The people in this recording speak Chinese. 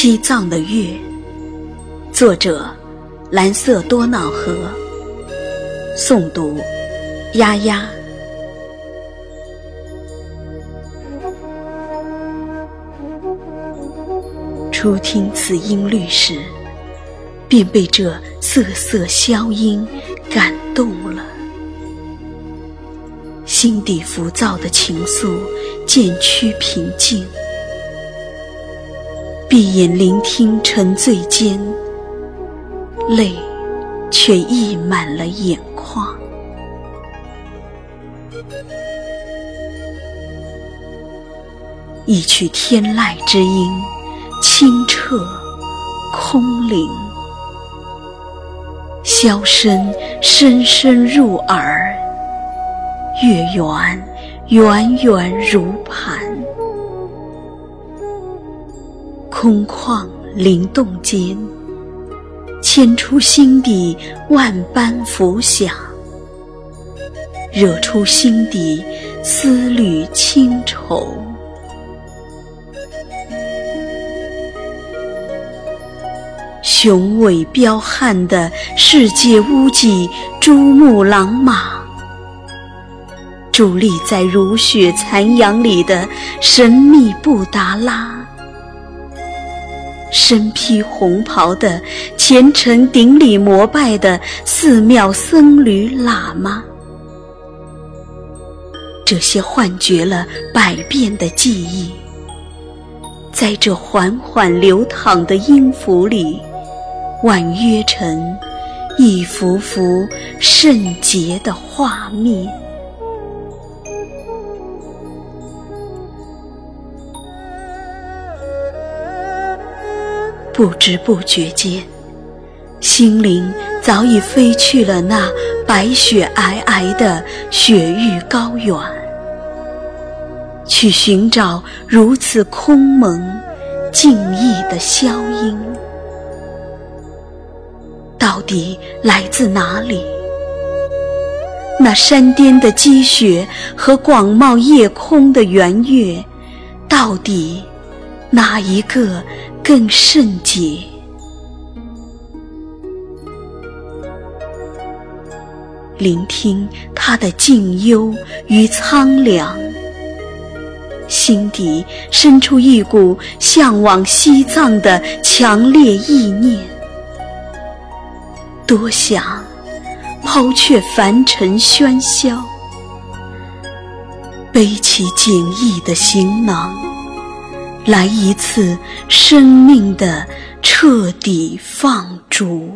西藏的月，作者：蓝色多瑙河，诵读：丫丫。初听此音律时，便被这瑟瑟箫音感动了，心底浮躁的情愫渐趋平静。闭眼聆听，沉醉间，泪却溢满了眼眶。一曲天籁之音，清澈空灵，箫声深深入耳，月圆圆圆如盘。空旷灵动间，牵出心底万般浮想，惹出心底思虑清愁。雄伟彪悍的世界屋脊珠穆朗玛，伫立在如雪残阳里的神秘布达拉。身披红袍的虔诚顶礼膜拜的寺庙僧侣喇嘛，这些幻觉了百遍的记忆，在这缓缓流淌的音符里，婉约成一幅幅圣洁的画面。不知不觉间，心灵早已飞去了那白雪皑皑的雪域高原，去寻找如此空蒙、静谧的箫音，到底来自哪里？那山巅的积雪和广袤夜空的圆月，到底哪一个？更圣洁。聆听他的静幽与苍凉，心底生出一股向往西藏的强烈意念。多想抛却凡尘喧嚣，背起简易的行囊。来一次生命的彻底放逐。